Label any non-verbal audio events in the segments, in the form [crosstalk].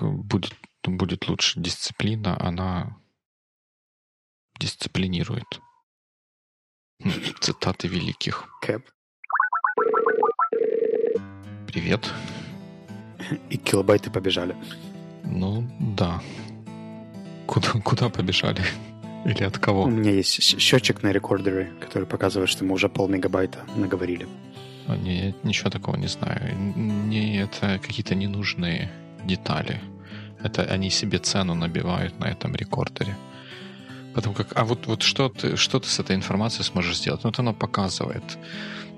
будет, будет лучше дисциплина, она дисциплинирует. Цитаты великих. Кэп. Привет. И килобайты побежали. Ну, да. Куда, куда побежали? [laughs] Или от кого? У меня есть счетчик на рекордере, который показывает, что мы уже полмегабайта наговорили. А, не, я ничего такого не знаю. Не, это какие-то ненужные детали. Это они себе цену набивают на этом рекордере. Потом как, а вот, вот что, ты, что ты с этой информацией сможешь сделать? Ну, вот оно показывает.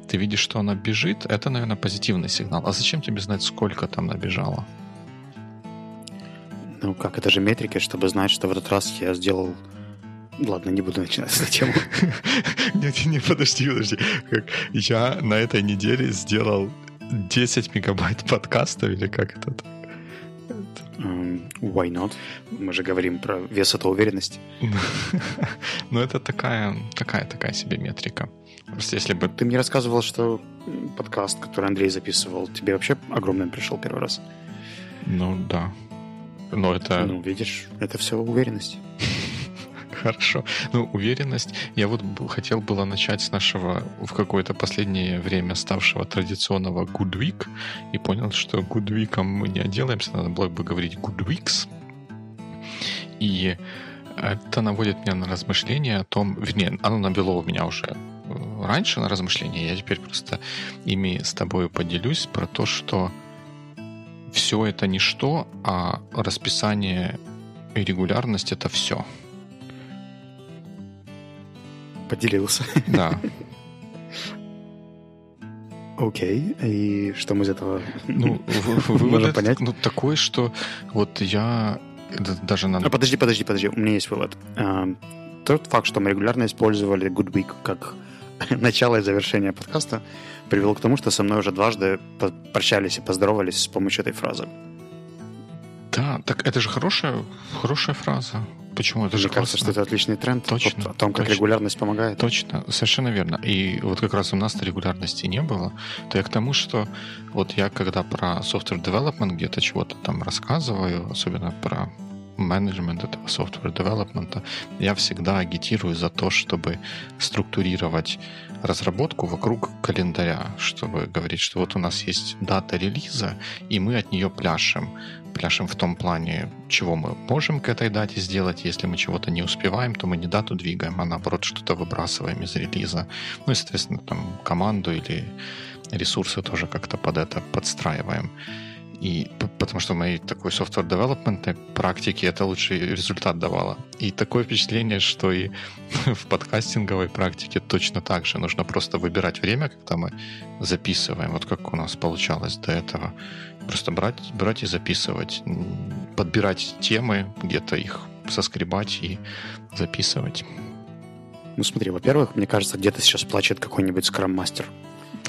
Ты видишь, что она бежит, это, наверное, позитивный сигнал. А зачем тебе знать, сколько там набежало? Ну как, это же метрики, чтобы знать, что в этот раз я сделал Ладно, не буду начинать с эту тему. [laughs] Нет, не, подожди, подожди. Я на этой неделе сделал 10 мегабайт подкастов, или как это? Why not? Мы же говорим про вес это уверенность. [laughs] Ну, это такая, такая, такая себе метрика. Просто если бы... Ты мне рассказывал, что подкаст, который Андрей записывал, тебе вообще огромным пришел первый раз. Ну, да. Но это... Ну, видишь, это все уверенность. Хорошо. Ну, уверенность. Я вот хотел было начать с нашего в какое-то последнее время ставшего традиционного Good Week и понял, что Good Week мы не отделаемся, надо было бы говорить Good Weeks. И это наводит меня на размышления о том, вернее, оно навело у меня уже э, раньше на размышления, я теперь просто ими с тобой поделюсь про то, что все это не что, а расписание и регулярность это все поделился. Да. Окей, и что мы из этого ну, можем понять? Ну, такой, что вот я даже надо... А, подожди, подожди, подожди, у меня есть вывод. А, тот факт, что мы регулярно использовали Good Week как [laughs] начало и завершение подкаста, привел к тому, что со мной уже дважды прощались и поздоровались с помощью этой фразы. Да, так это же хорошая, хорошая фраза. Почему? Это Мне же кажется, классно. что это отличный тренд. Точно. о том, как точно. регулярность помогает. Точно, совершенно верно. И вот как раз у нас-то регулярности не было. То я к тому, что вот я когда про software development где-то чего-то там рассказываю, особенно про менеджмент этого software development, я всегда агитирую за то, чтобы структурировать разработку вокруг календаря, чтобы говорить, что вот у нас есть дата релиза, и мы от нее пляшем пляшем в том плане, чего мы можем к этой дате сделать. Если мы чего-то не успеваем, то мы не дату двигаем, а наоборот что-то выбрасываем из релиза. Ну и, соответственно, там команду или ресурсы тоже как-то под это подстраиваем. И потому что моей такой software development практике это лучший результат давало. И такое впечатление, что и [laughs] в подкастинговой практике точно так же. Нужно просто выбирать время, когда мы записываем. Вот как у нас получалось до этого. Просто брать, брать и записывать. Подбирать темы, где-то их соскребать и записывать. Ну смотри, во-первых, мне кажется, где-то сейчас плачет какой-нибудь скрам-мастер.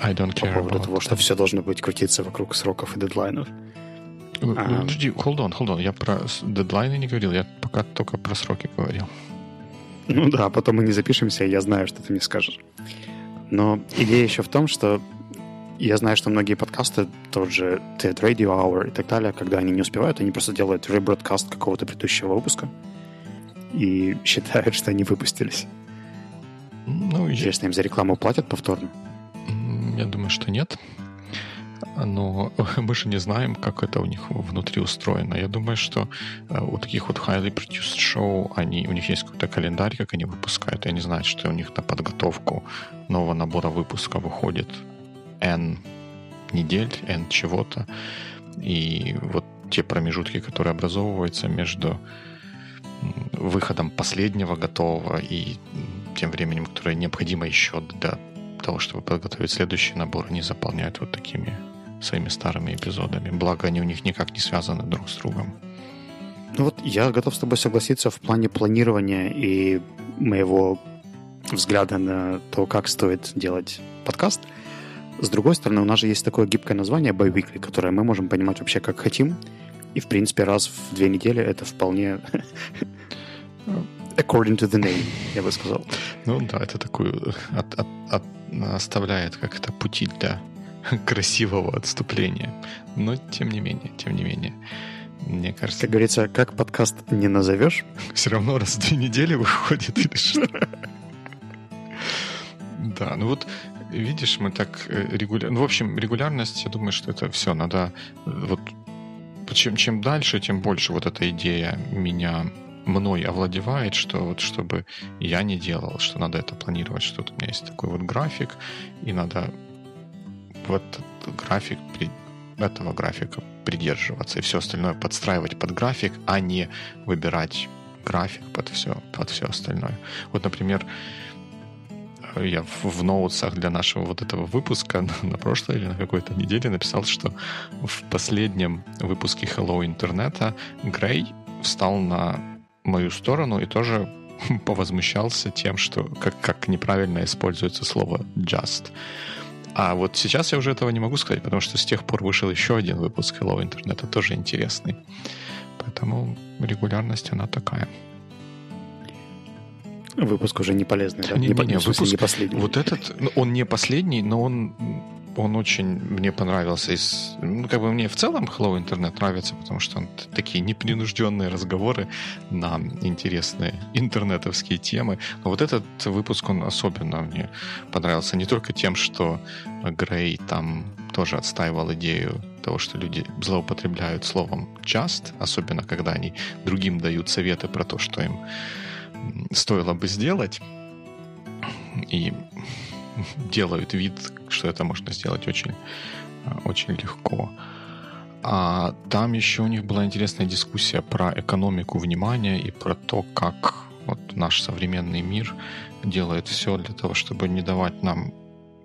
I don't care по поводу того, что все должно быть крутиться вокруг сроков и дедлайнов. А... Подожди, hold on, hold on. Я про дедлайны не говорил, я пока только про сроки говорил. Ну да, потом мы не запишемся, и я знаю, что ты мне скажешь. Но идея еще в том, что я знаю, что многие подкасты, тот же TED Radio Hour и так далее, когда они не успевают, они просто делают ребродкаст какого-то предыдущего выпуска и считают, что они выпустились. Ну, Интересно, им за рекламу платят повторно? Я думаю, что нет. Но [laughs] мы же не знаем, как это у них внутри устроено. Я думаю, что у таких вот highly produced show, они, у них есть какой-то календарь, как они выпускают, и они знают, что у них на подготовку нового набора выпуска выходит N недель, N чего-то. И вот те промежутки, которые образовываются между выходом последнего готового и тем временем, которое необходимо еще для того, чтобы подготовить следующий набор, они заполняют вот такими своими старыми эпизодами. Благо, они у них никак не связаны друг с другом. Ну вот я готов с тобой согласиться в плане планирования и моего взгляда на то, как стоит делать подкаст. С другой стороны, у нас же есть такое гибкое название Biweekly, которое мы можем понимать вообще как хотим. И, в принципе, раз в две недели это вполне [laughs] according to the name, я бы сказал. Ну да, это такую от, от, от, оставляет как это пути для [laughs] красивого отступления. Но тем не менее, тем не менее. Мне кажется... Как говорится, как подкаст не назовешь? [laughs] Все равно раз в две недели выходит или что? [laughs] Да, ну вот видишь, мы так регулярно... Ну, в общем, регулярность, я думаю, что это все надо... Вот чем, чем дальше, тем больше вот эта идея меня мной овладевает, что вот чтобы я не делал, что надо это планировать, что вот у меня есть такой вот график, и надо вот график этого графика придерживаться и все остальное подстраивать под график, а не выбирать график под все, под все остальное. Вот, например, я в, в ноутсах для нашего вот этого выпуска [laughs] на, на прошлой или на какой-то неделе написал, что в последнем выпуске Hello Интернета Грей встал на мою сторону и тоже [laughs] повозмущался тем, что как, как неправильно используется слово just. А вот сейчас я уже этого не могу сказать, потому что с тех пор вышел еще один выпуск Hello Интернета, тоже интересный. Поэтому регулярность, она такая. Выпуск уже не полезный, да? Не, не, не, не, выпуск, не последний. Вот этот, ну, он не последний, но он он очень мне понравился. Из, ну, как бы мне в целом Hello Internet нравится, потому что он такие непринужденные разговоры на интересные интернетовские темы. Но вот этот выпуск, он особенно мне понравился не только тем, что Грей там тоже отстаивал идею того, что люди злоупотребляют словом just, особенно когда они другим дают советы про то, что им стоило бы сделать. И [laughs] делают вид, что это можно сделать очень, очень легко. А там еще у них была интересная дискуссия про экономику внимания и про то, как вот наш современный мир делает все для того, чтобы не давать нам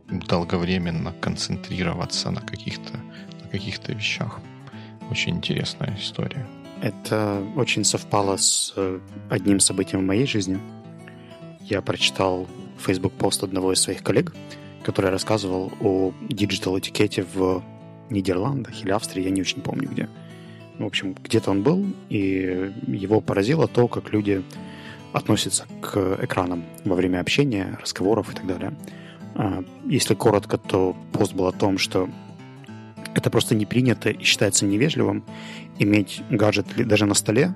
долговременно концентрироваться на каких-то на каких-то вещах. Очень интересная история. Это очень совпало с э, одним событием в моей жизни. Я прочитал Facebook пост одного из своих коллег, который рассказывал о digital-этикете в Нидерландах или Австрии, я не очень помню где. В общем, где-то он был, и его поразило то, как люди относятся к экранам во время общения, разговоров и так далее. А, если коротко, то пост был о том, что это просто не принято и считается невежливым иметь гаджет даже на столе,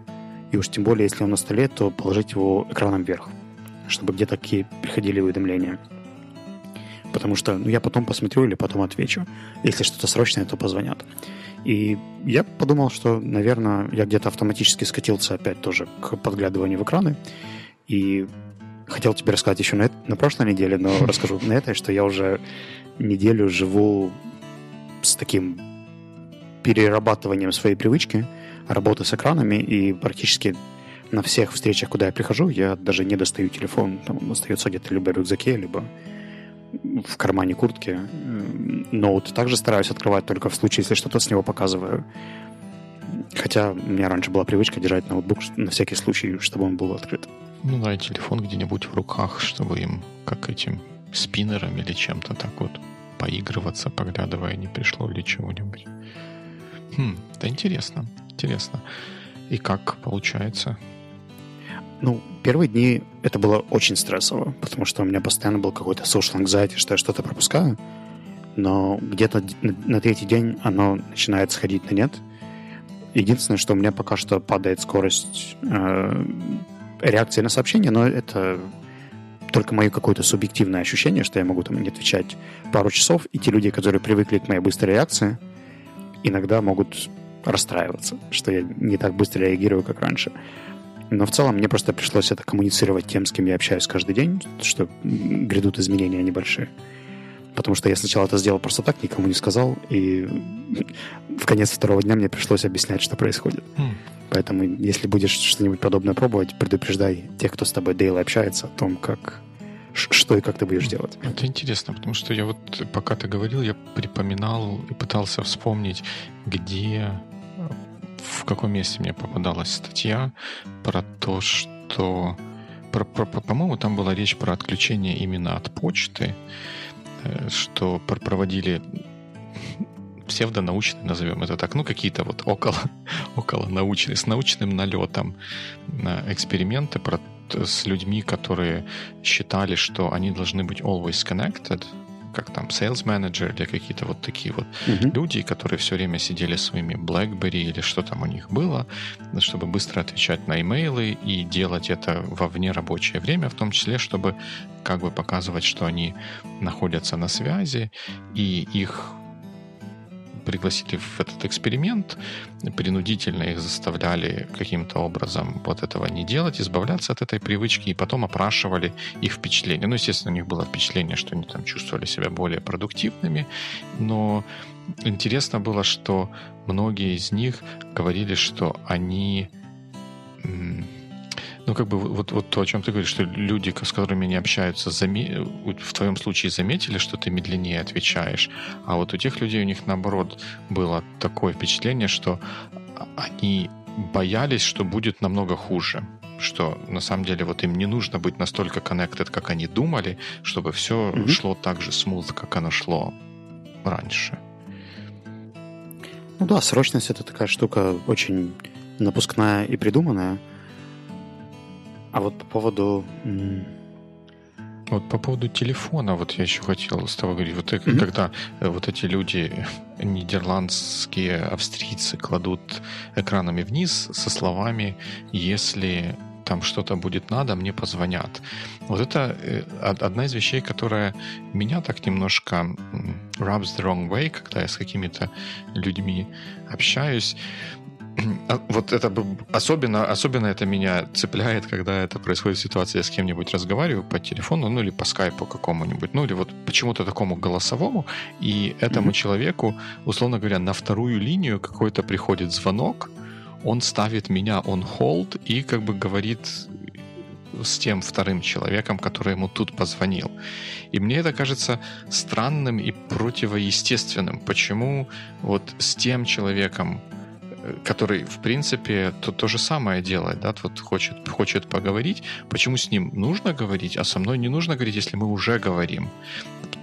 и уж тем более, если он на столе, то положить его экраном вверх – чтобы где такие приходили уведомления. Потому что ну, я потом посмотрю или потом отвечу. Если что-то срочное, то позвонят. И я подумал, что, наверное, я где-то автоматически скатился опять тоже к подглядыванию в экраны. И хотел тебе рассказать еще на, на прошлой неделе, но [laughs] расскажу на этой, что я уже неделю живу с таким перерабатыванием своей привычки работы с экранами и практически на всех встречах, куда я прихожу, я даже не достаю телефон. Там он остается где-то либо в рюкзаке, либо в кармане куртки. Ноут также стараюсь открывать только в случае, если что-то с него показываю. Хотя у меня раньше была привычка держать ноутбук на всякий случай, чтобы он был открыт. Ну да, и телефон где-нибудь в руках, чтобы им, как этим спиннером или чем-то так вот поигрываться, поглядывая, не пришло ли чего-нибудь. Хм, это интересно, интересно. И как получается? Ну, первые дни это было очень стрессово, потому что у меня постоянно был какой-то social anxiety, что я что-то пропускаю. Но где-то на третий день оно начинает сходить на нет. Единственное, что у меня пока что падает скорость э, реакции на сообщение, но это только мое какое-то субъективное ощущение, что я могу там не отвечать пару часов, и те люди, которые привыкли к моей быстрой реакции, иногда могут расстраиваться, что я не так быстро реагирую, как раньше. Но в целом мне просто пришлось это коммуницировать тем, с кем я общаюсь каждый день, что грядут изменения небольшие. Потому что я сначала это сделал просто так, никому не сказал, и в конец второго дня мне пришлось объяснять, что происходит. Mm. Поэтому, если будешь что-нибудь подобное пробовать, предупреждай тех, кто с тобой дейл общается, о том, как что и как ты будешь делать. Это интересно, потому что я вот, пока ты говорил, я припоминал и пытался вспомнить, где в каком месте мне попадалась статья про то, что... Про, про, по-моему, там была речь про отключение именно от почты, э, что проводили псевдонаучные, назовем это так, ну, какие-то вот около, [laughs] около научные, с научным налетом эксперименты про, с людьми, которые считали, что они должны быть always connected, как там sales manager или какие-то вот такие вот угу. люди, которые все время сидели своими BlackBerry или что там у них было, чтобы быстро отвечать на имейлы и делать это во внерабочее время, в том числе, чтобы как бы показывать, что они находятся на связи, и их пригласили в этот эксперимент, принудительно их заставляли каким-то образом вот этого не делать, избавляться от этой привычки, и потом опрашивали их впечатления. Ну, естественно, у них было впечатление, что они там чувствовали себя более продуктивными, но интересно было, что многие из них говорили, что они ну, как бы вот, вот то, о чем ты говоришь, что люди, с которыми они общаются, заме... в твоем случае заметили, что ты медленнее отвечаешь, а вот у тех людей у них, наоборот, было такое впечатление, что они боялись, что будет намного хуже что на самом деле вот им не нужно быть настолько connected, как они думали, чтобы все mm-hmm. шло так же smooth, как оно шло раньше. Ну да, срочность это такая штука очень напускная и придуманная. А вот по поводу... Вот по поводу телефона, вот я еще хотел с тобой говорить, вот mm-hmm. когда э, вот эти люди, нидерландские австрийцы, кладут экранами вниз со словами «если там что-то будет надо, мне позвонят». Вот это э, одна из вещей, которая меня так немножко rubs the wrong way, когда я с какими-то людьми общаюсь. [clears throat] А вот это особенно, особенно это меня цепляет, когда это происходит ситуация, я с кем-нибудь разговариваю по телефону, ну или по скайпу какому-нибудь, ну или вот почему-то такому голосовому, и этому mm-hmm. человеку, условно говоря, на вторую линию какой-то приходит звонок, он ставит меня on hold и как бы говорит с тем вторым человеком, который ему тут позвонил. И мне это кажется странным и противоестественным. Почему вот с тем человеком, который, в принципе, то, то же самое делает, да, вот хочет, хочет поговорить, почему с ним нужно говорить, а со мной не нужно говорить, если мы уже говорим.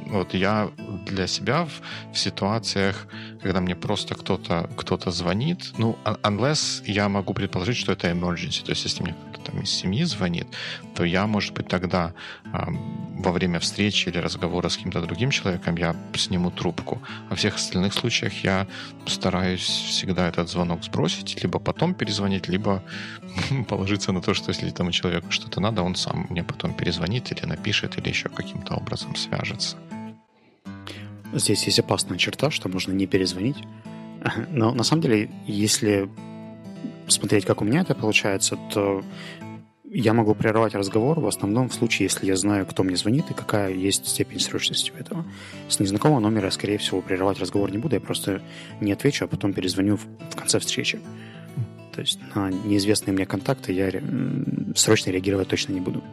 Вот я для себя в, в ситуациях, когда мне просто кто-то кто звонит, ну, unless я могу предположить, что это emergency, то есть если мне там из семьи звонит, то я, может быть, тогда во время встречи или разговора с каким-то другим человеком я сниму трубку. А в всех остальных случаях я стараюсь всегда этот звонок сбросить, либо потом перезвонить, либо [laughs] положиться на то, что если тому человеку что-то надо, он сам мне потом перезвонит или напишет, или еще каким-то образом свяжется. Здесь есть опасная черта, что можно не перезвонить. [laughs] Но на самом деле, если смотреть, как у меня это получается, то я могу прервать разговор в основном в случае, если я знаю, кто мне звонит и какая есть степень срочности у этого. С незнакомого номера, скорее всего, прерывать разговор не буду, я просто не отвечу, а потом перезвоню в, в конце встречи. То есть на неизвестные мне контакты я срочно реагировать точно не буду.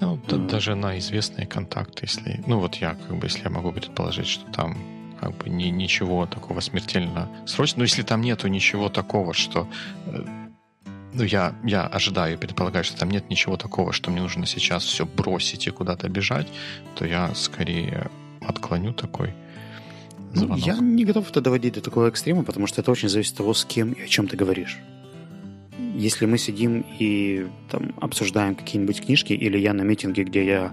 Ну, mm. даже на известные контакты, если... Ну, вот я, как бы, если я могу предположить, что там как бы ни, ничего такого смертельно срочного. Но если там нету ничего такого, что э, ну, я, я ожидаю предполагаю, что там нет ничего такого, что мне нужно сейчас все бросить и куда-то бежать, то я скорее отклоню такой ну, звонок. Ну, я не готов это доводить до такого экстрима, потому что это очень зависит от того, с кем и о чем ты говоришь. Если мы сидим и там, обсуждаем какие-нибудь книжки, или я на митинге, где я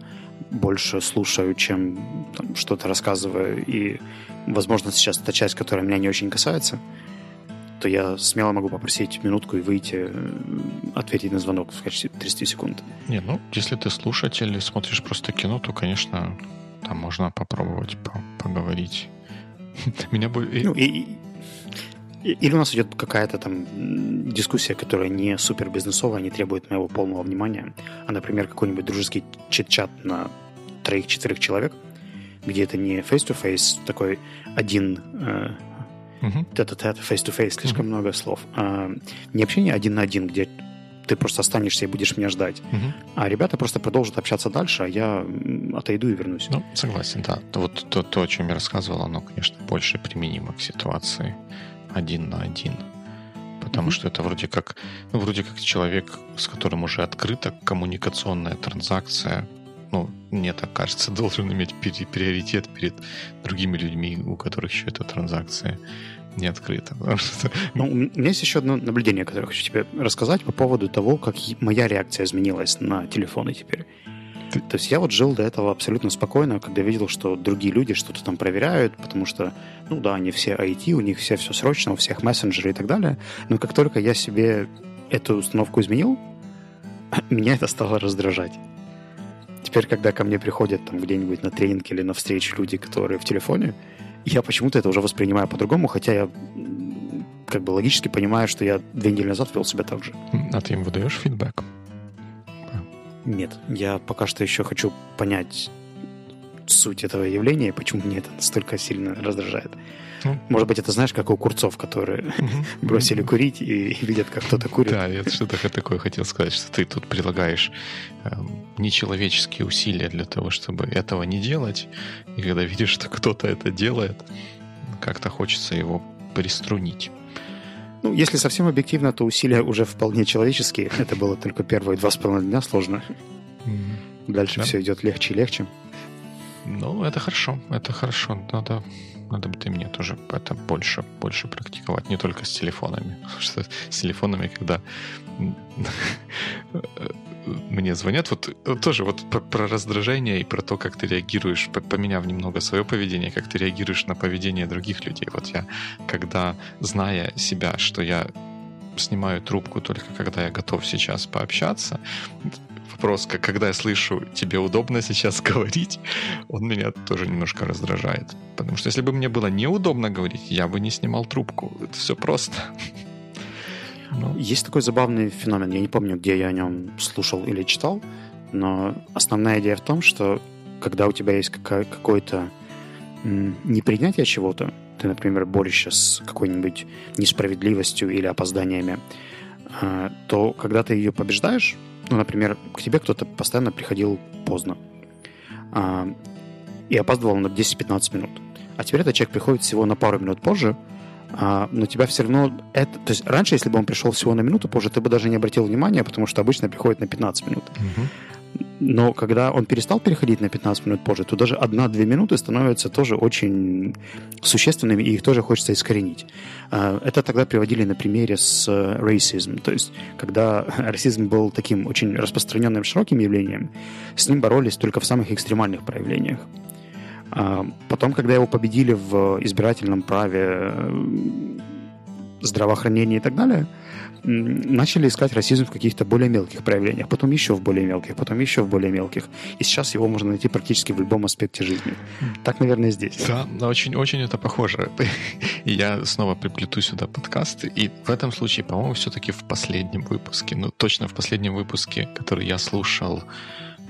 больше слушаю, чем там, что-то рассказываю, и, возможно, сейчас это часть, которая меня не очень касается, то я смело могу попросить минутку и выйти, э, ответить на звонок в качестве 30 секунд. Не, ну, если ты слушатель или смотришь просто кино, то, конечно, там можно попробовать по поговорить. [laughs] Меня бы... Ну, и, или у нас идет какая-то там дискуссия, которая не супер бизнесовая, не требует моего полного внимания, а, например, какой-нибудь дружеский чит-чат на троих-четырех человек, где это не face-to-face, такой один э, uh-huh. тет-а-тет, face-to-face, слишком uh-huh. много слов, а не общение один на один, где ты просто останешься и будешь меня ждать. Угу. А ребята просто продолжат общаться дальше, а я отойду и вернусь. Ну, согласен, да. Вот то, то, о чем я рассказывал, оно, конечно, больше применимо к ситуации один на один. Потому mm-hmm. что это вроде как, ну, вроде как человек, с которым уже открыта коммуникационная транзакция, ну, мне так кажется, [laughs] должен иметь приоритет перед другими людьми, у которых еще эта транзакция не открыта. [laughs] Ну, у меня есть еще одно наблюдение, которое хочу тебе рассказать по поводу того, как моя реакция изменилась на телефоны теперь. То есть я вот жил до этого абсолютно спокойно, когда видел, что другие люди что-то там проверяют, потому что, ну да, они все IT, у них все все срочно, у всех мессенджеры и так далее. Но как только я себе эту установку изменил, [clears throat] меня это стало раздражать. Теперь, когда ко мне приходят там где-нибудь на тренинг или на встречу люди, которые в телефоне, я почему-то это уже воспринимаю по-другому, хотя я как бы логически понимаю, что я две недели назад вел себя так же. А ты им выдаешь фидбэк? Нет, я пока что еще хочу понять суть этого явления, почему мне это настолько сильно раздражает. Ну, Может быть, это знаешь, как у курцов, которые [laughs] бросили курить и видят, как кто-то курит. Да, я что-то такое хотел сказать, что ты тут прилагаешь э, нечеловеческие усилия для того, чтобы этого не делать. И когда видишь, что кто-то это делает, как-то хочется его приструнить. Ну, если совсем объективно, то усилия уже вполне человеческие. Это было только первые два с половиной дня сложно. Дальше да. все идет легче и легче. Ну, это хорошо, это хорошо. Надо, надо бы ты мне тоже это больше, больше практиковать, не только с телефонами. [laughs] Потому что с телефонами, когда [laughs] мне звонят, вот тоже вот про, про раздражение и про то, как ты реагируешь, поменяв немного свое поведение, как ты реагируешь на поведение других людей. Вот я, когда, зная себя, что я снимаю трубку только когда я готов сейчас пообщаться, вопрос, как, когда я слышу, тебе удобно сейчас [laughs] говорить, он меня тоже немножко раздражает. Потому что если бы мне было неудобно говорить, я бы не снимал трубку. Это все просто. [laughs] Ну. Есть такой забавный феномен, я не помню, где я о нем слушал или читал, но основная идея в том, что когда у тебя есть какое-то непринятие чего-то, ты, например, борешься с какой-нибудь несправедливостью или опозданиями, а, то когда ты ее побеждаешь, ну, например, к тебе кто-то постоянно приходил поздно а, и опаздывал на 10-15 минут, а теперь этот человек приходит всего на пару минут позже, а, но тебя все равно это... То есть раньше, если бы он пришел всего на минуту позже, ты бы даже не обратил внимания, потому что обычно приходит на 15 минут. Угу. Но когда он перестал переходить на 15 минут позже, то даже одна-две минуты становятся тоже очень существенными, и их тоже хочется искоренить. А, это тогда приводили на примере с racism, то есть когда [laughs] расизм был таким очень распространенным, широким явлением, с ним боролись только в самых экстремальных проявлениях. А потом, когда его победили в избирательном праве, здравоохранении и так далее, начали искать расизм в каких-то более мелких проявлениях, потом еще в более мелких, потом еще в более мелких. И сейчас его можно найти практически в любом аспекте жизни. Так, наверное, здесь. Да, очень, очень это похоже. [laughs] И я снова приплету сюда подкасты. И в этом случае, по-моему, все-таки в последнем выпуске, ну, точно в последнем выпуске, который я слушал,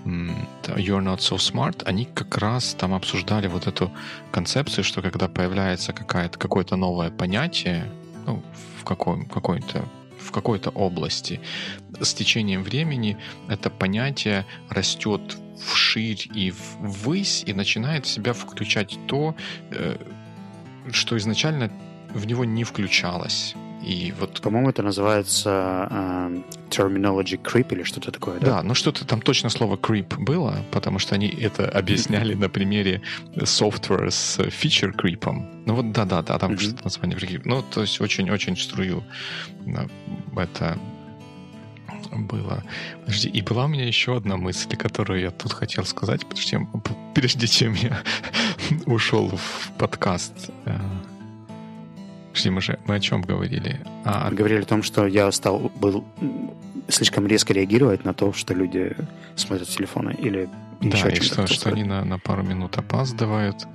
You're Not So Smart, они как раз там обсуждали вот эту концепцию, что когда появляется какое-то новое понятие ну, в какой, какой-то в какой-то области. С течением времени это понятие растет вширь и ввысь и начинает в себя включать то, э, что изначально в него не включалось. И вот... По-моему, это называется э, terminology creep или что-то такое, да? Да, ну что-то там точно слово creep было, потому что они это [laughs] объясняли на примере software с feature creep. Ну вот да-да-да, там mm-hmm. что-то название Ну, то есть очень-очень струю это было. Подожди, и была у меня еще одна мысль, которую я тут хотел сказать, подожди, прежде чем я [laughs] ушел в подкаст. Подожди, мы же мы о чем говорили? А... Говорили о том, что я стал был слишком резко реагировать на то, что люди смотрят телефоны или да, еще и что, что они на, на пару минут опаздывают.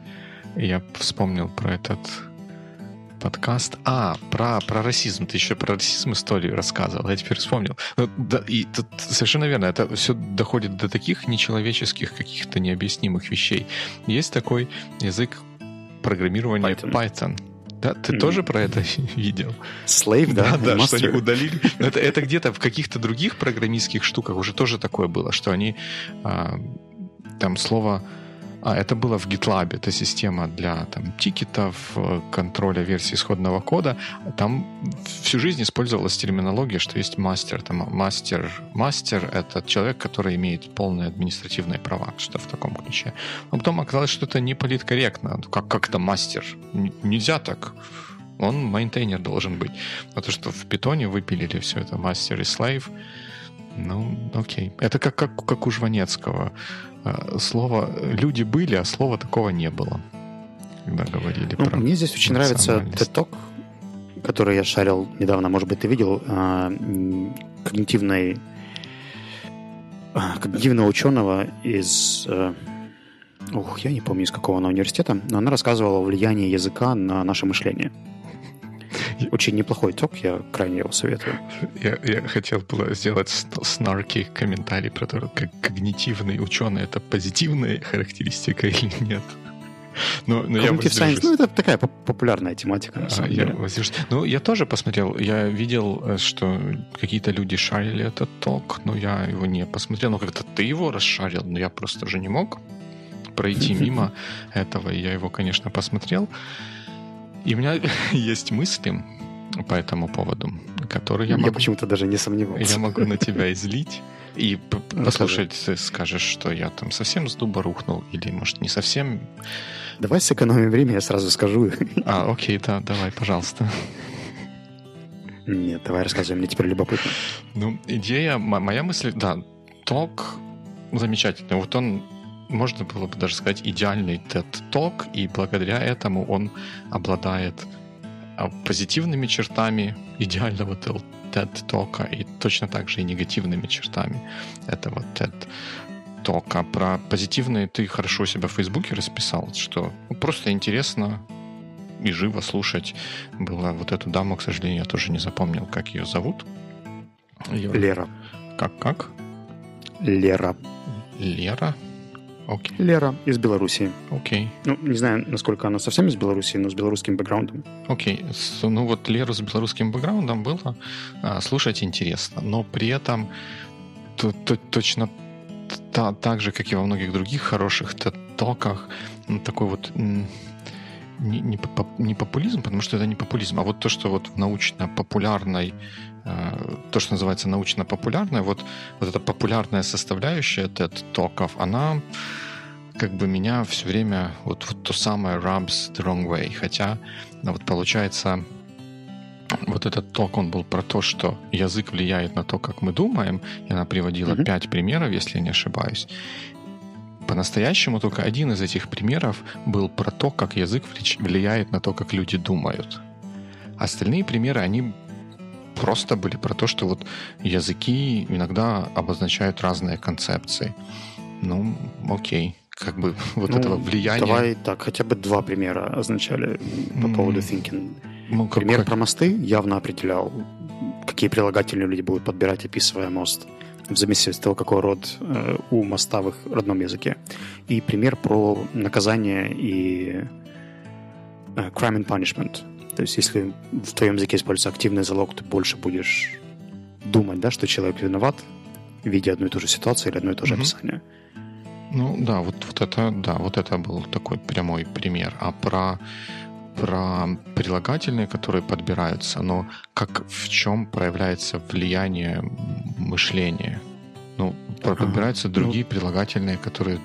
Я вспомнил про этот подкаст. А, про, про расизм. Ты еще про расизм историю рассказывал. Я теперь вспомнил. Ну, да, и тут совершенно верно. Это все доходит до таких нечеловеческих, каких-то необъяснимых вещей. Есть такой язык программирования Python. Python да, ты mm. тоже про это [laughs] видел? Slave, да? Да, да, что они удалили. Это, это где-то в каких-то других программистских штуках уже тоже такое было, что они а, там слово а, это было в GitLab, это система для там, тикетов, э, контроля версии исходного кода. Там всю жизнь использовалась терминология, что есть мастер. Там, мастер, мастер — это человек, который имеет полные административные права, что в таком ключе. А потом оказалось, что это не политкорректно. Как, как это мастер? Нельзя так. Он maintainer должен быть. А то, что в питоне выпилили все это мастер и slave, Ну, окей. Это как, как, как у Жванецкого. А, слово «люди были», а слова такого не было. Когда говорили ну, про Мне здесь очень нравится TED который я шарил недавно, может быть, ты видел, а, когнитивной а, когнитивного ученого из Ух, я не помню, из какого она университета, но она рассказывала о влиянии языка на наше мышление. Очень неплохой ток, я крайне его советую. Я, я хотел было сделать снарки комментарий про то, как когнитивный ученый это позитивная характеристика или нет. Но, но я Science, ну, это такая популярная тематика, на самом а, деле. Я ну, я тоже посмотрел. Я видел, э, что какие-то люди шарили этот ток, но я его не посмотрел. Ну, как-то ты его расшарил, но я просто уже не мог пройти [laughs] мимо этого. Я его, конечно, посмотрел. И у меня [laughs] есть мысли по этому поводу, которые я, я могу... почему-то даже не сомневался. Я могу на тебя излить и послушать, ты скажешь, что я там совсем с дуба рухнул, или, может, не совсем. Давай сэкономим время, я сразу скажу. А, окей, да, давай, пожалуйста. Нет, давай рассказывай, мне теперь любопытно. Ну, идея, моя мысль, да, ток замечательный. Вот он можно было бы даже сказать, идеальный TED-ток, и благодаря этому он обладает а, позитивными чертами идеального TED-тока и точно так же и негативными чертами этого TED-тока. Про позитивные ты хорошо себя в Фейсбуке расписал, что просто интересно и живо слушать было вот эту даму, к сожалению, я тоже не запомнил, как ее зовут. Ее... Лера. Как-как? Лера. Лера? Okay. Лера из Беларуси. Окей. Okay. Ну, не знаю, насколько она совсем из Беларуси, но с белорусским бэкграундом. Окей. Okay. Ну вот Леру с белорусским бэкграундом было а, слушать интересно, но при этом то, то, точно та, так же, как и во многих других хороших токах, такой вот не, не, не популизм, потому что это не популизм, а вот то, что вот в научно-популярной то, что называется научно-популярное, вот, вот эта популярная составляющая TED-токов, она как бы меня все время вот, вот то самое rubs the wrong way. Хотя ну, вот получается вот этот ток, он был про то, что язык влияет на то, как мы думаем, и она приводила mm-hmm. пять примеров, если я не ошибаюсь. По-настоящему только один из этих примеров был про то, как язык влияет на то, как люди думают. Остальные примеры, они просто были про то, что вот языки иногда обозначают разные концепции. Ну, окей. Как бы [laughs] вот ну, этого влияния... Давай так, хотя бы два примера означали по поводу thinking. Ну, как, Пример как... про мосты явно определял, какие прилагательные люди будут подбирать, описывая мост в зависимости от того, какой род э, у моста в их родном языке. И пример про наказание и э, crime and punishment. То есть, если в твоем языке используется активный залог, ты больше будешь думать, да, что человек виноват, видя одну и ту же ситуацию или одно и то же mm-hmm. описание. Ну да, вот, вот это, да, вот это был такой прямой пример. А про про прилагательные, которые подбираются, но как в чем проявляется влияние мышления? Ну, подбираются ага. другие ну... прилагательные, которые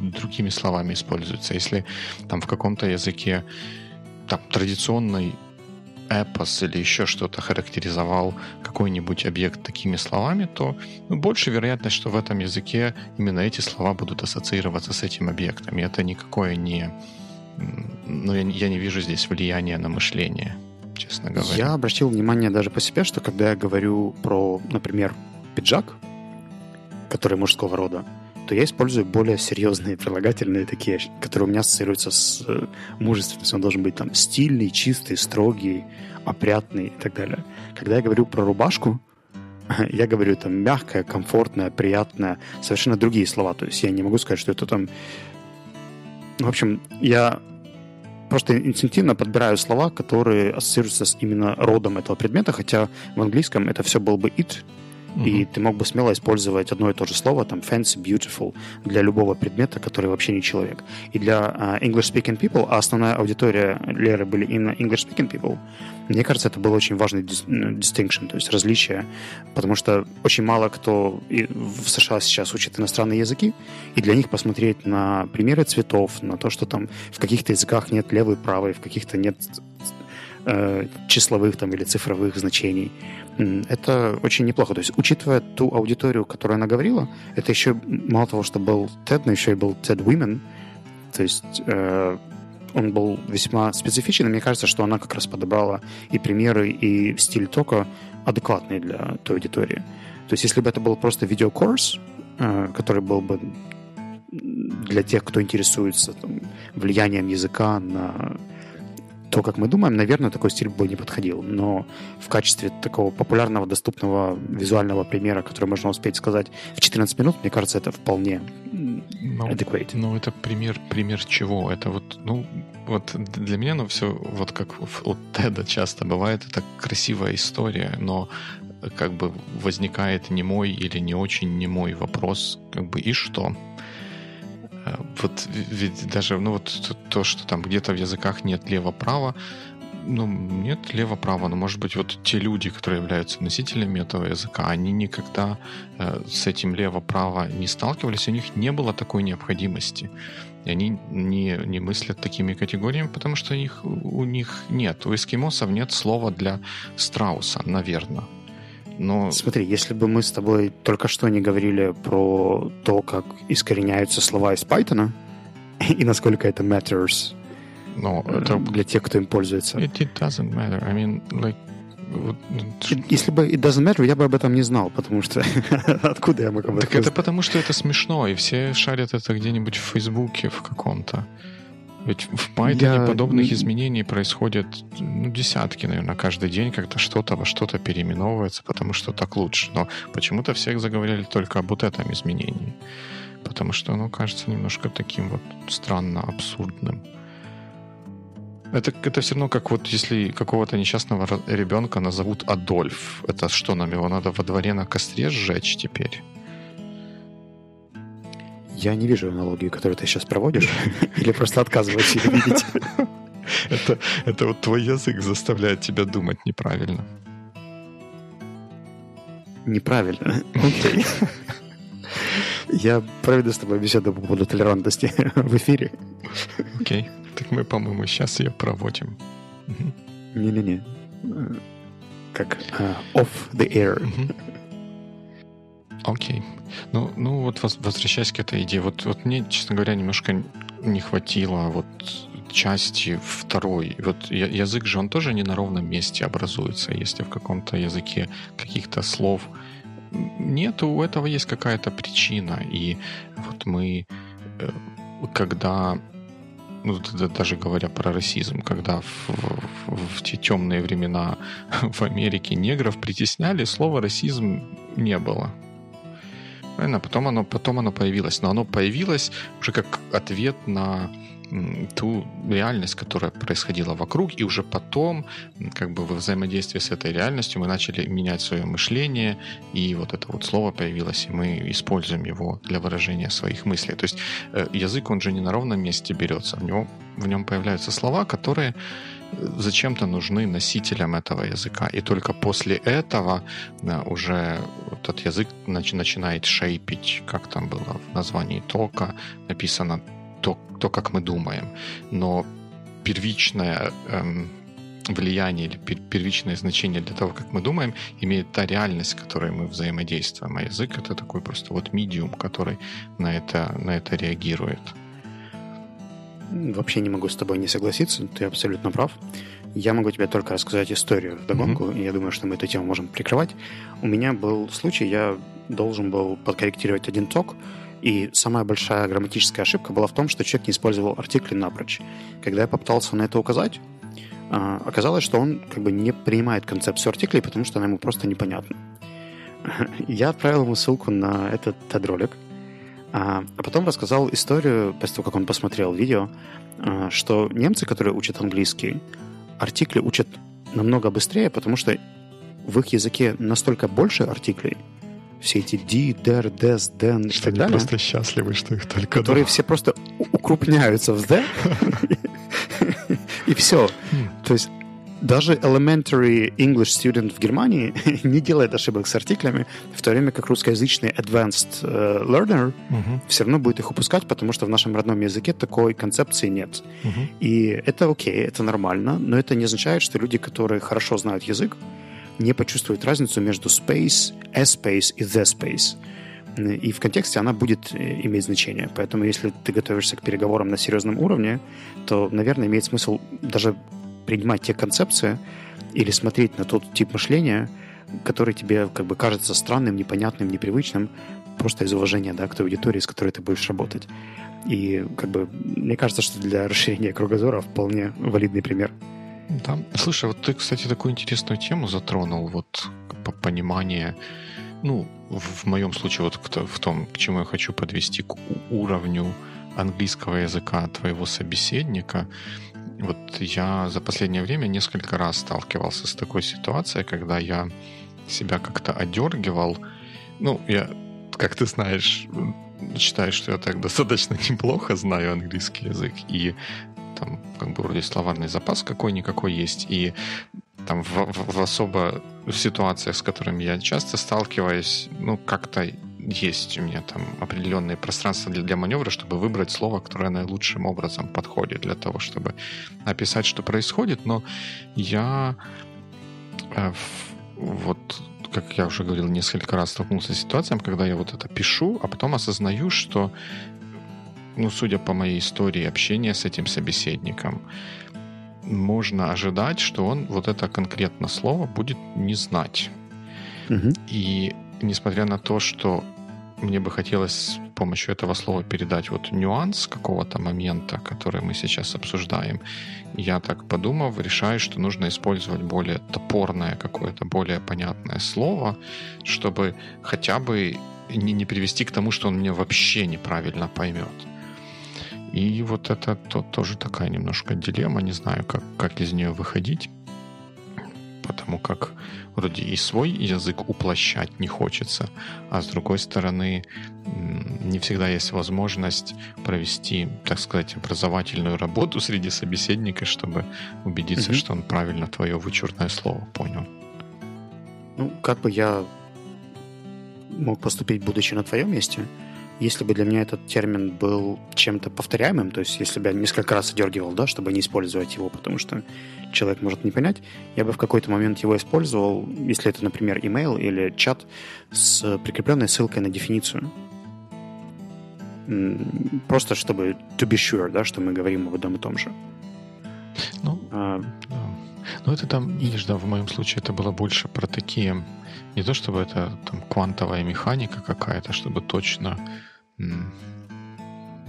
другими словами используются. Если там в каком-то языке там, традиционный эпос или еще что-то характеризовал какой-нибудь объект такими словами, то ну, больше вероятность, что в этом языке именно эти слова будут ассоциироваться с этим объектом. И это никакое не... Ну, я, я не вижу здесь влияния на мышление, честно говоря. Я обратил внимание даже по себе, что когда я говорю про, например, пиджак, который мужского рода, то я использую более серьезные прилагательные такие, которые у меня ассоциируются с э, мужественностью. Он должен быть там стильный, чистый, строгий, опрятный и так далее. Когда я говорю про рубашку, [laughs] я говорю там мягкая, комфортная, приятная, совершенно другие слова. То есть я не могу сказать, что это там... В общем, я просто инстинктивно подбираю слова, которые ассоциируются с именно родом этого предмета, хотя в английском это все был бы it, Mm-hmm. И ты мог бы смело использовать одно и то же слово, там, fancy, beautiful, для любого предмета, который вообще не человек. И для uh, English-speaking people, а основная аудитория Леры были именно English-speaking people, мне кажется, это был очень важный distinction, то есть различие, потому что очень мало кто в США сейчас учит иностранные языки, и для них посмотреть на примеры цветов, на то, что там в каких-то языках нет левой, правой, в каких-то нет э, числовых там или цифровых значений. Это очень неплохо. То есть, учитывая ту аудиторию, которую она говорила, это еще мало того, что был TED, но еще и был TED Women. То есть э, он был весьма специфичен, и мне кажется, что она как раз подобрала и примеры, и стиль тока адекватные для той аудитории. То есть, если бы это был просто видеокурс, э, который был бы для тех, кто интересуется там, влиянием языка на то, как мы думаем, наверное, такой стиль бы не подходил. Но в качестве такого популярного, доступного визуального примера, который можно успеть сказать в 14 минут, мне кажется, это вполне ну, adequate. Ну, это пример, пример чего? Это вот, ну, вот для меня, ну, все, вот как у Теда часто бывает, это красивая история, но как бы возникает немой или не очень немой вопрос, как бы, и что? Вот ведь даже, ну вот то, что там где-то в языках нет лево-право, ну, нет лево-право, но, может быть, вот те люди, которые являются носителями этого языка, они никогда э, с этим лево-право не сталкивались, у них не было такой необходимости. И они не, не мыслят такими категориями, потому что у них, у них нет. У эскимосов нет слова для страуса, наверное. Но... Смотри, если бы мы с тобой только что не говорили про то, как искореняются слова из Python, [laughs] и насколько это matters Но это... для тех, кто им пользуется. It, it doesn't matter. I mean, like, если бы it doesn't matter, я бы об этом не знал, потому что [laughs] откуда я мог об этом Так это потому, что это смешно, и все шарят это где-нибудь в Фейсбуке в каком-то. Ведь в Python я... подобных изменений происходят ну, десятки, наверное, каждый день, когда что-то во что-то переименовывается, потому что так лучше. Но почему-то всех заговорили только об вот этом изменении. Потому что оно кажется немножко таким вот странно абсурдным. Это, это все равно как вот если какого-то несчастного ребенка назовут Адольф. Это что, нам его надо во дворе на костре сжечь теперь? Я не вижу аналогии, которую ты сейчас проводишь, [laughs] или просто отказываешься ее видеть. [laughs] Это, это вот твой язык заставляет тебя думать неправильно. Неправильно. [laughs] Окей. Я проведу с тобой беседу по поводу толерантности в эфире. Окей. Так мы, по-моему, сейчас ее проводим. Не-не-не. Как uh, off the air. Окей. Ну, ну вот возвращаясь к этой идее, вот, вот мне, честно говоря, немножко не хватило вот части второй. Вот язык же, он тоже не на ровном месте образуется. Если в каком-то языке каких-то слов нет, у этого есть какая-то причина. И вот мы, э, когда ну, даже говоря про расизм, когда в, в, в те темные времена [laughs] в Америке негров притесняли, слова расизм не было. Правильно? Потом оно, потом оно появилось. Но оно появилось уже как ответ на ту реальность, которая происходила вокруг, и уже потом, как бы во взаимодействии с этой реальностью, мы начали менять свое мышление, и вот это вот слово появилось, и мы используем его для выражения своих мыслей. То есть э, язык, он же не на ровном месте берется, в, него, в нем появляются слова, которые зачем-то нужны носителям этого языка. И только после этого уже этот язык начинает шейпить, как там было в названии тока, написано то, то как мы думаем. Но первичное эм, влияние или первичное значение для того, как мы думаем, имеет та реальность, с которой мы взаимодействуем. А язык — это такой просто вот медиум, который на это, на это реагирует. Вообще не могу с тобой не согласиться, ты абсолютно прав. Я могу тебе только рассказать историю в догонку, mm-hmm. и я думаю, что мы эту тему можем прикрывать. У меня был случай, я должен был подкорректировать один ток, и самая большая грамматическая ошибка была в том, что человек не использовал артикли напрочь. Когда я попытался на это указать, а, оказалось, что он как бы не принимает концепцию артиклей, потому что она ему просто непонятна. [laughs] Я отправил ему ссылку на этот TED-ролик, а, а потом рассказал историю, после того, как он посмотрел видео, а, что немцы, которые учат английский, артикли учат намного быстрее, потому что в их языке настолько больше артиклей, все эти ди, дер, дес, ден что и так далее. просто счастливы, что их только Которые все просто укрупняются в «the», [laughs] и все. Хм. То есть даже elementary English student в Германии [laughs] не делает ошибок с артиклями, в то время как русскоязычный advanced uh, learner uh-huh. все равно будет их упускать, потому что в нашем родном языке такой концепции нет. Uh-huh. И это окей, это нормально, но это не означает, что люди, которые хорошо знают язык, не почувствуют разницу между space, s-space и the space. И в контексте она будет э, иметь значение. Поэтому если ты готовишься к переговорам на серьезном уровне, то, наверное, имеет смысл даже принимать те концепции или смотреть на тот тип мышления, который тебе как бы кажется странным, непонятным, непривычным, просто из уважения да, к той аудитории, с которой ты будешь работать. И как бы мне кажется, что для расширения кругозора вполне валидный пример. Да. Слушай, вот ты, кстати, такую интересную тему затронул, вот по понимание, ну, в моем случае, вот в том, к чему я хочу подвести, к уровню английского языка твоего собеседника. Вот я за последнее время несколько раз сталкивался с такой ситуацией, когда я себя как-то одергивал. Ну, я, как ты знаешь, считаю, что я так достаточно [laughs] неплохо знаю английский язык, и там как бы вроде словарный запас какой-никакой есть, и там в, в, в особо в ситуациях, с которыми я часто сталкиваюсь, ну, как-то есть у меня там определенные пространства для, для маневра, чтобы выбрать слово, которое наилучшим образом подходит для того, чтобы описать, что происходит. Но я э, вот, как я уже говорил, несколько раз столкнулся с ситуацией, когда я вот это пишу, а потом осознаю, что, ну, судя по моей истории общения с этим собеседником, можно ожидать, что он вот это конкретно слово будет не знать. Угу. И несмотря на то, что мне бы хотелось с помощью этого слова передать вот нюанс какого-то момента, который мы сейчас обсуждаем, я так подумав, решаю, что нужно использовать более топорное какое-то, более понятное слово, чтобы хотя бы не, не привести к тому, что он меня вообще неправильно поймет. И вот это то, тоже такая немножко дилемма, не знаю, как, как из нее выходить потому как вроде и свой язык уплощать не хочется, а с другой стороны не всегда есть возможность провести, так сказать, образовательную работу среди собеседника, чтобы убедиться, угу. что он правильно твое вычурное слово понял. Ну, как бы я мог поступить, будучи на твоем месте, если бы для меня этот термин был чем-то повторяемым, то есть если бы я несколько раз одергивал, да, чтобы не использовать его, потому что человек может не понять, я бы в какой-то момент его использовал, если это, например, email или чат с прикрепленной ссылкой на дефиницию. Просто чтобы to be sure, да, что мы говорим об одном и том же. Ну, а, да. Ну, это там, видишь, да, в моем случае это было больше про такие, не то чтобы это там квантовая механика какая-то, чтобы точно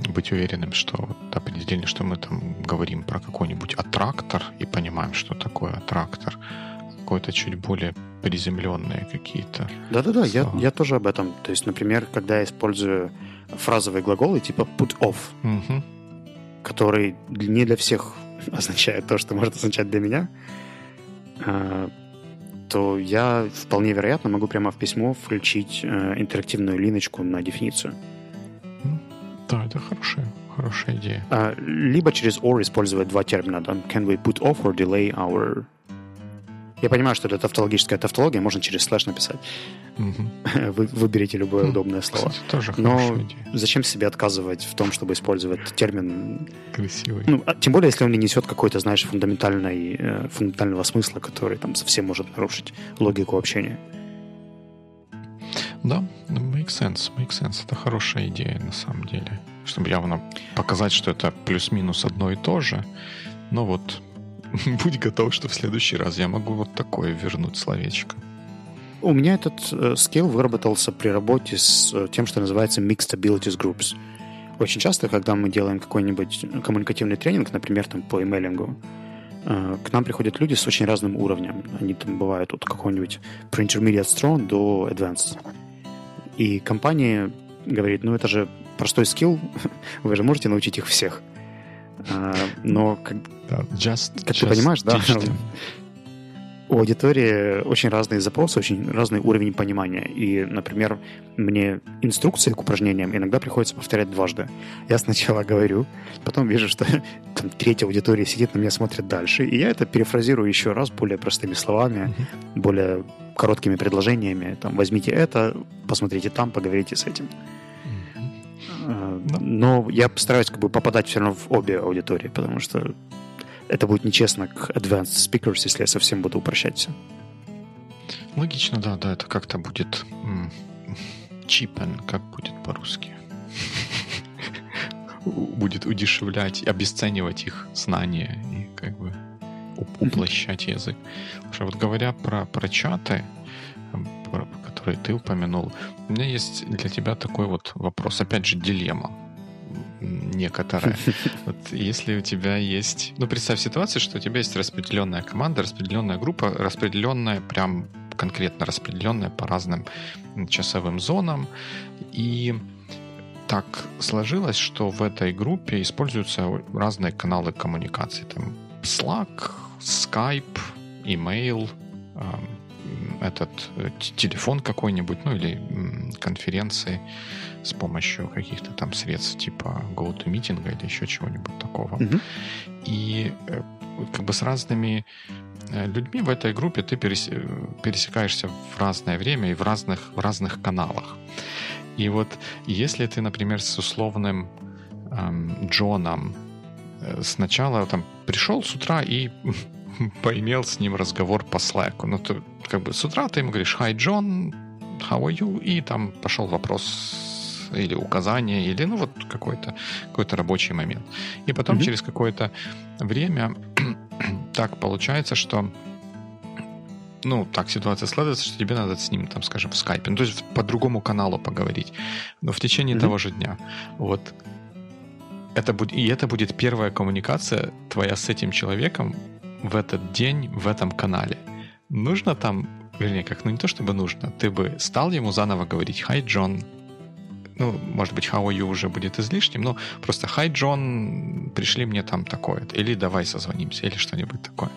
быть уверенным, что вот определение, что мы там говорим про какой-нибудь аттрактор и понимаем, что такое аттрактор, какое-то чуть более приземленные какие-то. Да-да-да, я, я тоже об этом. То есть, например, когда я использую фразовые глаголы типа put off, угу. который не для всех [laughs] означает то, что может означать для меня, а, то я вполне вероятно могу прямо в письмо включить э, интерактивную линочку на дефиницию. Да, это хорошая, хорошая идея. А, либо через or использовать два термина. Да? Can we put off or delay our... Я понимаю, что это тавтологическая тавтология, можно через слэш написать. Угу. [laughs] Вы выберите любое хм, удобное слово. Кстати, тоже Но идея. зачем себе отказывать в том, чтобы использовать термин... Красивый. Ну, а, тем более, если он не несет какой-то, знаешь, фундаментальной, э, фундаментального смысла, который там совсем может нарушить логику общения. Да, make sense, make sense. Это хорошая идея на самом деле. Чтобы явно показать, что это плюс-минус одно и то же. Но вот [laughs] будь готов, что в следующий раз я могу вот такое вернуть словечко. У меня этот э, скилл выработался при работе с э, тем, что называется Mixed Abilities Groups. Очень часто, когда мы делаем какой-нибудь коммуникативный тренинг, например, там по имейлингу, э, к нам приходят люди с очень разным уровнем. Они там бывают от какого-нибудь pre-intermediate strong до advanced. И компания говорит, ну это же простой скилл, [laughs] вы же можете научить их всех. А, но just, как just ты понимаешь, да, у аудитории очень разные запросы, очень разный уровень понимания. И, например, мне инструкции к упражнениям иногда приходится повторять дважды. Я сначала [laughs] говорю, потом вижу, что [laughs] там третья аудитория сидит на меня, смотрит дальше, и я это перефразирую еще раз более простыми словами, mm-hmm. более короткими предложениями. Там, возьмите это, посмотрите там, поговорите с этим. Mm-hmm. Но я постараюсь как бы попадать все равно в обе аудитории, потому что это будет нечестно к advanced speakers, если я совсем буду упрощать все. Логично, да, да, это как-то будет чипен, как будет по-русски. [laughs] будет удешевлять, обесценивать их знания и как бы уплощать язык. Слушай, вот говоря про, про чаты, про, которые ты упомянул, у меня есть для тебя такой вот вопрос, опять же, дилемма некоторая. [laughs] Вот если у тебя есть... Ну, представь ситуацию, что у тебя есть распределенная команда, распределенная группа, распределенная прям конкретно распределенная по разным часовым зонам. И так сложилось, что в этой группе используются разные каналы коммуникации. Там Slack, Skype, email, этот э, телефон какой-нибудь, ну или конференции с помощью каких-то там средств типа GoToMeeting или еще чего-нибудь такого. Mm-hmm. И э, как бы с разными э, людьми в этой группе ты пересекаешься в разное время и в разных, в разных каналах. И вот если ты, например, с условным эм, Джоном сначала там пришел с утра и [laughs] поимел с ним разговор по Slack. Ну, то, как бы с утра ты ему говоришь «Hi, John, how are you?» И там пошел вопрос или указание, или ну вот какой-то какой рабочий момент. И потом mm-hmm. через какое-то время [clears throat] так получается, что ну, так ситуация складывается, что тебе надо с ним, там, скажем, в скайпе, ну, то есть по другому каналу поговорить, но в течение mm-hmm. того же дня. Вот это будет, и это будет первая коммуникация твоя с этим человеком в этот день в этом канале. Нужно там, вернее, как, ну не то чтобы нужно, ты бы стал ему заново говорить «Hi, Джон», ну, может быть, how are you уже будет излишним, но просто «Hi, Джон, пришли мне там такое-то», или «Давай созвонимся», или что-нибудь такое.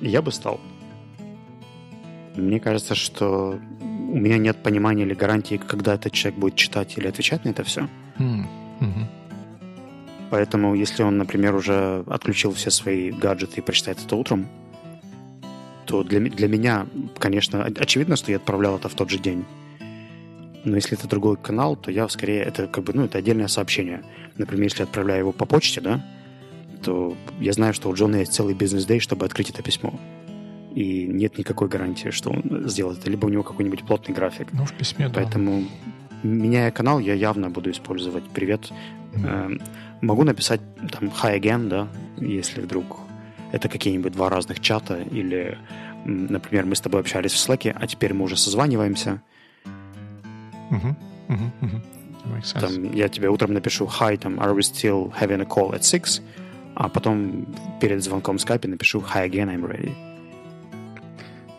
Я бы стал. Мне кажется, что у меня нет понимания или гарантии, когда этот человек будет читать или отвечать на это все. Mm-hmm. Поэтому, если он, например, уже отключил все свои гаджеты и прочитает это утром, то для, для меня, конечно, очевидно, что я отправлял это в тот же день. Но если это другой канал, то я скорее это как бы ну это отдельное сообщение. Например, если отправляю его по почте, да, то я знаю, что у Джона есть целый бизнес-дей, чтобы открыть это письмо. И нет никакой гарантии, что он сделает это. Либо у него какой-нибудь плотный график. Ну, в письме, да. Поэтому, меняя канал, я явно буду использовать «Привет». Mm-hmm. Могу написать там hi again, да, если вдруг это какие-нибудь два разных чата, или, например, мы с тобой общались в Slack, а теперь мы уже созваниваемся. Uh-huh, uh-huh, uh-huh. Там, я тебе утром напишу hi, там, are we still having a call at six, а потом перед звонком в скайпе напишу hi again, I'm ready.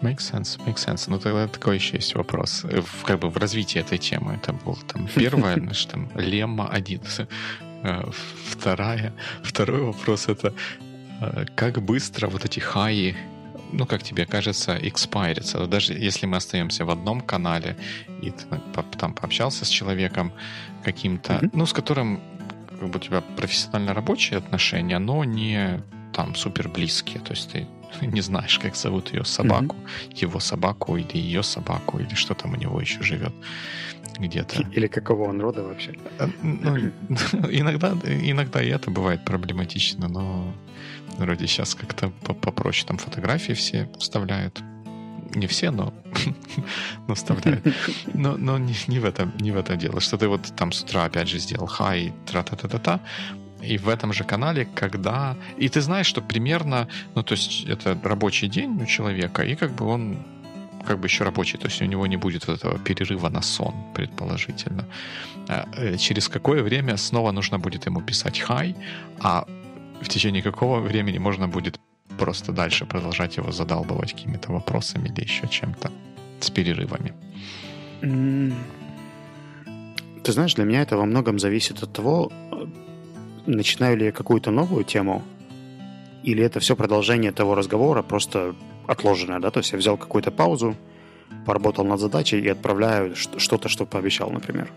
Makes sense, makes sense. Ну, тогда такой еще есть вопрос. В, как бы в развитии этой темы. Это был там [laughs] первое, наш там лемма один. Э, вторая, второй вопрос это э, как быстро вот эти хаи, ну, как тебе кажется, экспайрятся. Даже если мы остаемся в одном канале, и ты там пообщался с человеком каким-то, mm-hmm. ну, с которым как бы у тебя профессионально рабочие отношения, но не там супер близкие. То есть ты [laughs] не знаешь, как зовут ее собаку, mm-hmm. его собаку или ее собаку, или что там у него еще живет где-то. Или какого он рода вообще? Э, ну, [laughs] иногда, иногда и это бывает проблематично, но вроде сейчас как-то попроще. Там фотографии все вставляют. Не все, но, [laughs] но вставляют. Но, но не, не, в этом, не в этом дело. Что ты вот там с утра опять же сделал хай, тра-та-та-та-та, и в этом же канале, когда... И ты знаешь, что примерно, ну, то есть это рабочий день у человека, и как бы он как бы еще рабочий, то есть у него не будет вот этого перерыва на сон, предположительно. А, э, через какое время снова нужно будет ему писать хай, а в течение какого времени можно будет просто дальше продолжать его задалбывать какими-то вопросами или еще чем-то с перерывами. Ты знаешь, для меня это во многом зависит от того, начинаю ли я какую-то новую тему Или это все продолжение того разговора, просто отложенное, да? То есть я взял какую-то паузу, поработал над задачей и отправляю что-то, что пообещал, например.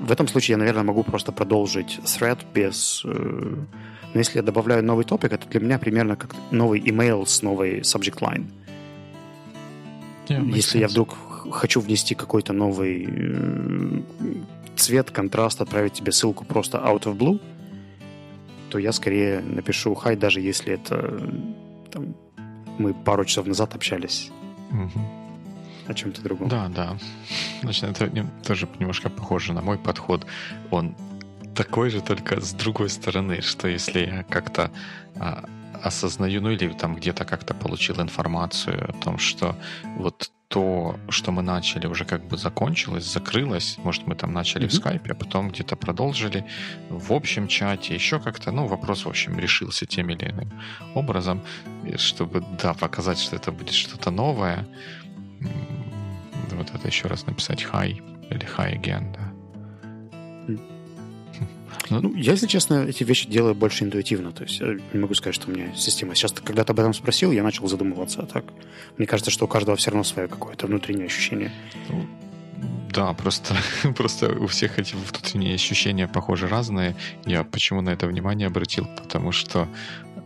В этом случае я, наверное, могу просто продолжить thread без... Э, но если я добавляю новый топик, это для меня примерно как новый email с новой subject line. Yeah, если sense. я вдруг хочу внести какой-то новый э, цвет, контраст, отправить тебе ссылку просто out of blue, то я скорее напишу хай, даже если это там, мы пару часов назад общались угу. о чем-то другом. Да, да. Значит, это тоже немножко похоже на мой подход. Он такой же, только с другой стороны, что если я как-то а, осознаю, ну или там где-то как-то получил информацию о том, что вот то, что мы начали, уже как бы закончилось, закрылось. Может, мы там начали mm-hmm. в скайпе, а потом где-то продолжили в общем чате, еще как-то, ну, вопрос, в общем, решился тем или иным образом, чтобы, да, показать, что это будет что-то новое. Вот это еще раз написать hi или hi again, да. Ну, ну, я, если честно, эти вещи делаю больше интуитивно. То есть я не могу сказать, что у меня система. Сейчас ты когда-то об этом спросил, я начал задумываться. А так, мне кажется, что у каждого все равно свое какое-то внутреннее ощущение. Ну, да, просто, [laughs] просто у всех эти внутренние ощущения, похоже, разные. Я почему на это внимание обратил? Потому что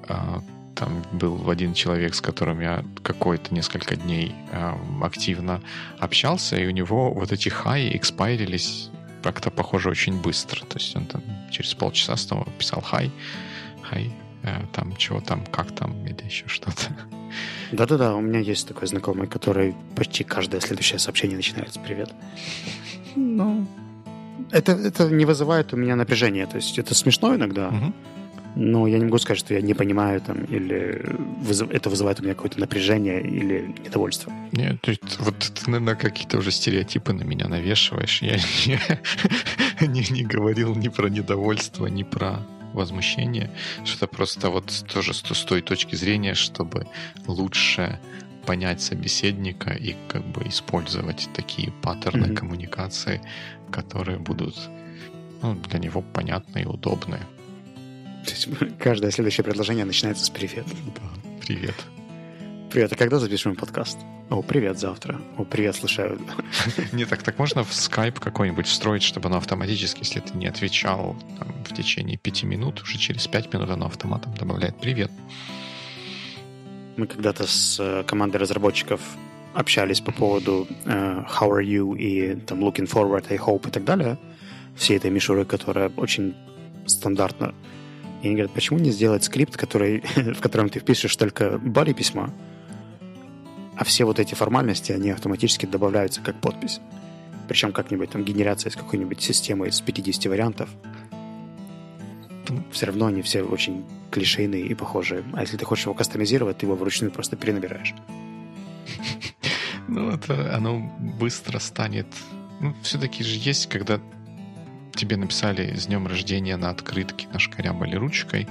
а, там был один человек, с которым я какое-то несколько дней э, активно общался, и у него вот эти хай экспайрились как-то, похоже, очень быстро. То есть он там через полчаса снова писал «Хай», «Хай», э, там чего там, как там, или еще что-то. Да-да-да, у меня есть такой знакомый, который почти каждое следующее сообщение начинает с «Привет». Ну, это, это не вызывает у меня напряжения. То есть это смешно иногда, угу но я не могу сказать, что я не понимаю там, или вызыв... это вызывает у меня какое-то напряжение или недовольство. Нет, вот ты, наверное, какие-то уже стереотипы на меня навешиваешь. Я не, [laughs] не, не говорил ни про недовольство, ни про возмущение. Что-то просто вот тоже с, с той точки зрения, чтобы лучше понять собеседника и как бы использовать такие паттерны mm-hmm. коммуникации, которые будут ну, для него понятны и удобны. [laughs] Каждое следующее предложение начинается с «привет». Да, привет. Привет, а когда запишем подкаст? О, привет, завтра. О, привет, слушаю. [laughs] Не так, так можно в Skype какой-нибудь встроить, чтобы оно автоматически, если ты не отвечал там, в течение пяти минут, уже через пять минут оно автоматом добавляет «привет». Мы когда-то с э, командой разработчиков общались по поводу uh, how are you и там looking forward, I hope и так далее. Всей этой мишуры, которая очень стандартно и они говорят, почему не сделать скрипт, который, [laughs] в котором ты впишешь только body письма, а все вот эти формальности, они автоматически добавляются как подпись. Причем как-нибудь там генерация из какой-нибудь системы из 50 вариантов. Все равно они все очень клишейные и похожие. А если ты хочешь его кастомизировать, ты его вручную просто перенабираешь. [laughs] Ну, это оно быстро станет... Ну, все-таки же есть, когда тебе написали с днем рождения на открытке, нашкарябали ручкой,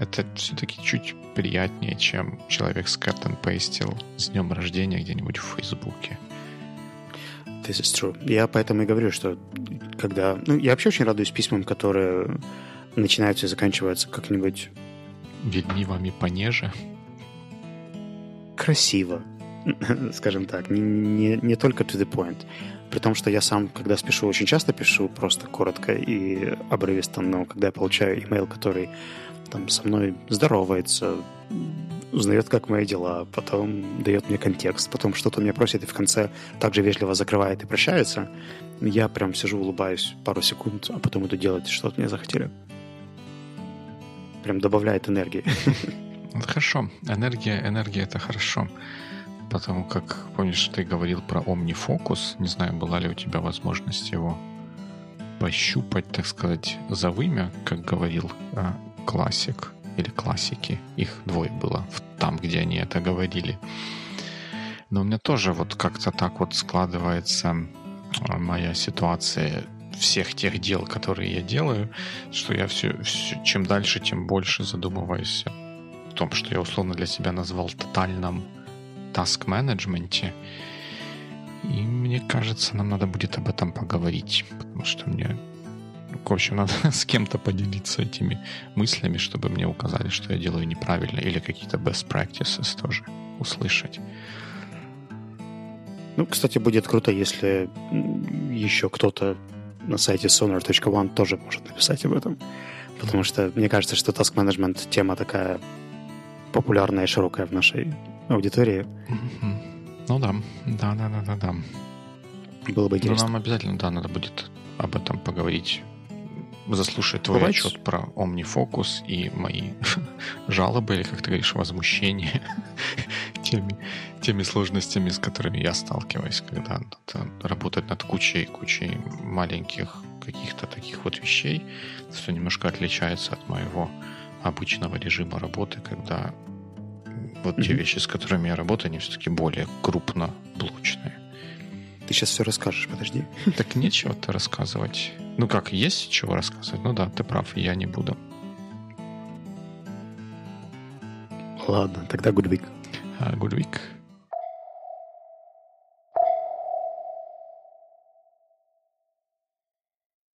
это все-таки чуть приятнее, чем человек с and пейстил с днем рождения где-нибудь в Фейсбуке. This is true. Я поэтому и говорю, что когда... Ну, я вообще очень радуюсь письмам, которые начинаются и заканчиваются как-нибудь... Ленивыми понеже. Красиво, [laughs] скажем так. Не, не, не только to the point. При том, что я сам, когда спешу, очень часто пишу просто коротко и обрывисто, но когда я получаю имейл, который там со мной здоровается, узнает, как мои дела, потом дает мне контекст, потом что-то меня просит и в конце также вежливо закрывает и прощается, я прям сижу, улыбаюсь пару секунд, а потом иду делать что-то мне захотели. Прям добавляет энергии. [laughs] Хорошо. Энергия, энергия — это хорошо. Потому как, помнишь, ты говорил про OmniFocus. Не знаю, была ли у тебя возможность его пощупать, так сказать, за вымя, как говорил а, классик или классики. Их двое было там, где они это говорили. Но у меня тоже вот как-то так вот складывается а, моя ситуация всех тех дел, которые я делаю, что я все, все чем дальше, тем больше задумываюсь о том, что я условно для себя назвал тотальным таск-менеджменте. И мне кажется, нам надо будет об этом поговорить, потому что мне в общем, надо [laughs] с кем-то поделиться этими мыслями, чтобы мне указали, что я делаю неправильно, или какие-то best practices тоже услышать. Ну, кстати, будет круто, если еще кто-то на сайте sonar.one тоже может написать об этом. Потому что мне кажется, что task management тема такая популярная и широкая в нашей аудитории. Ну да, да, да, да, да, да. Было бы интересно. Но нам обязательно, да, надо будет об этом поговорить заслушать твой Бывает. отчет про OmniFocus и мои [laughs] жалобы, или, как ты говоришь, возмущение [laughs] теми, теми сложностями, с которыми я сталкиваюсь, когда надо работать над кучей, кучей маленьких каких-то таких вот вещей, что немножко отличается от моего обычного режима работы, когда вот mm-hmm. те вещи, с которыми я работаю, они все-таки более крупноблочные. Ты сейчас все расскажешь, подожди. Так нечего-то рассказывать. Ну как, есть чего рассказывать? Ну да, ты прав, я не буду. Ладно, тогда good week. Uh, good week.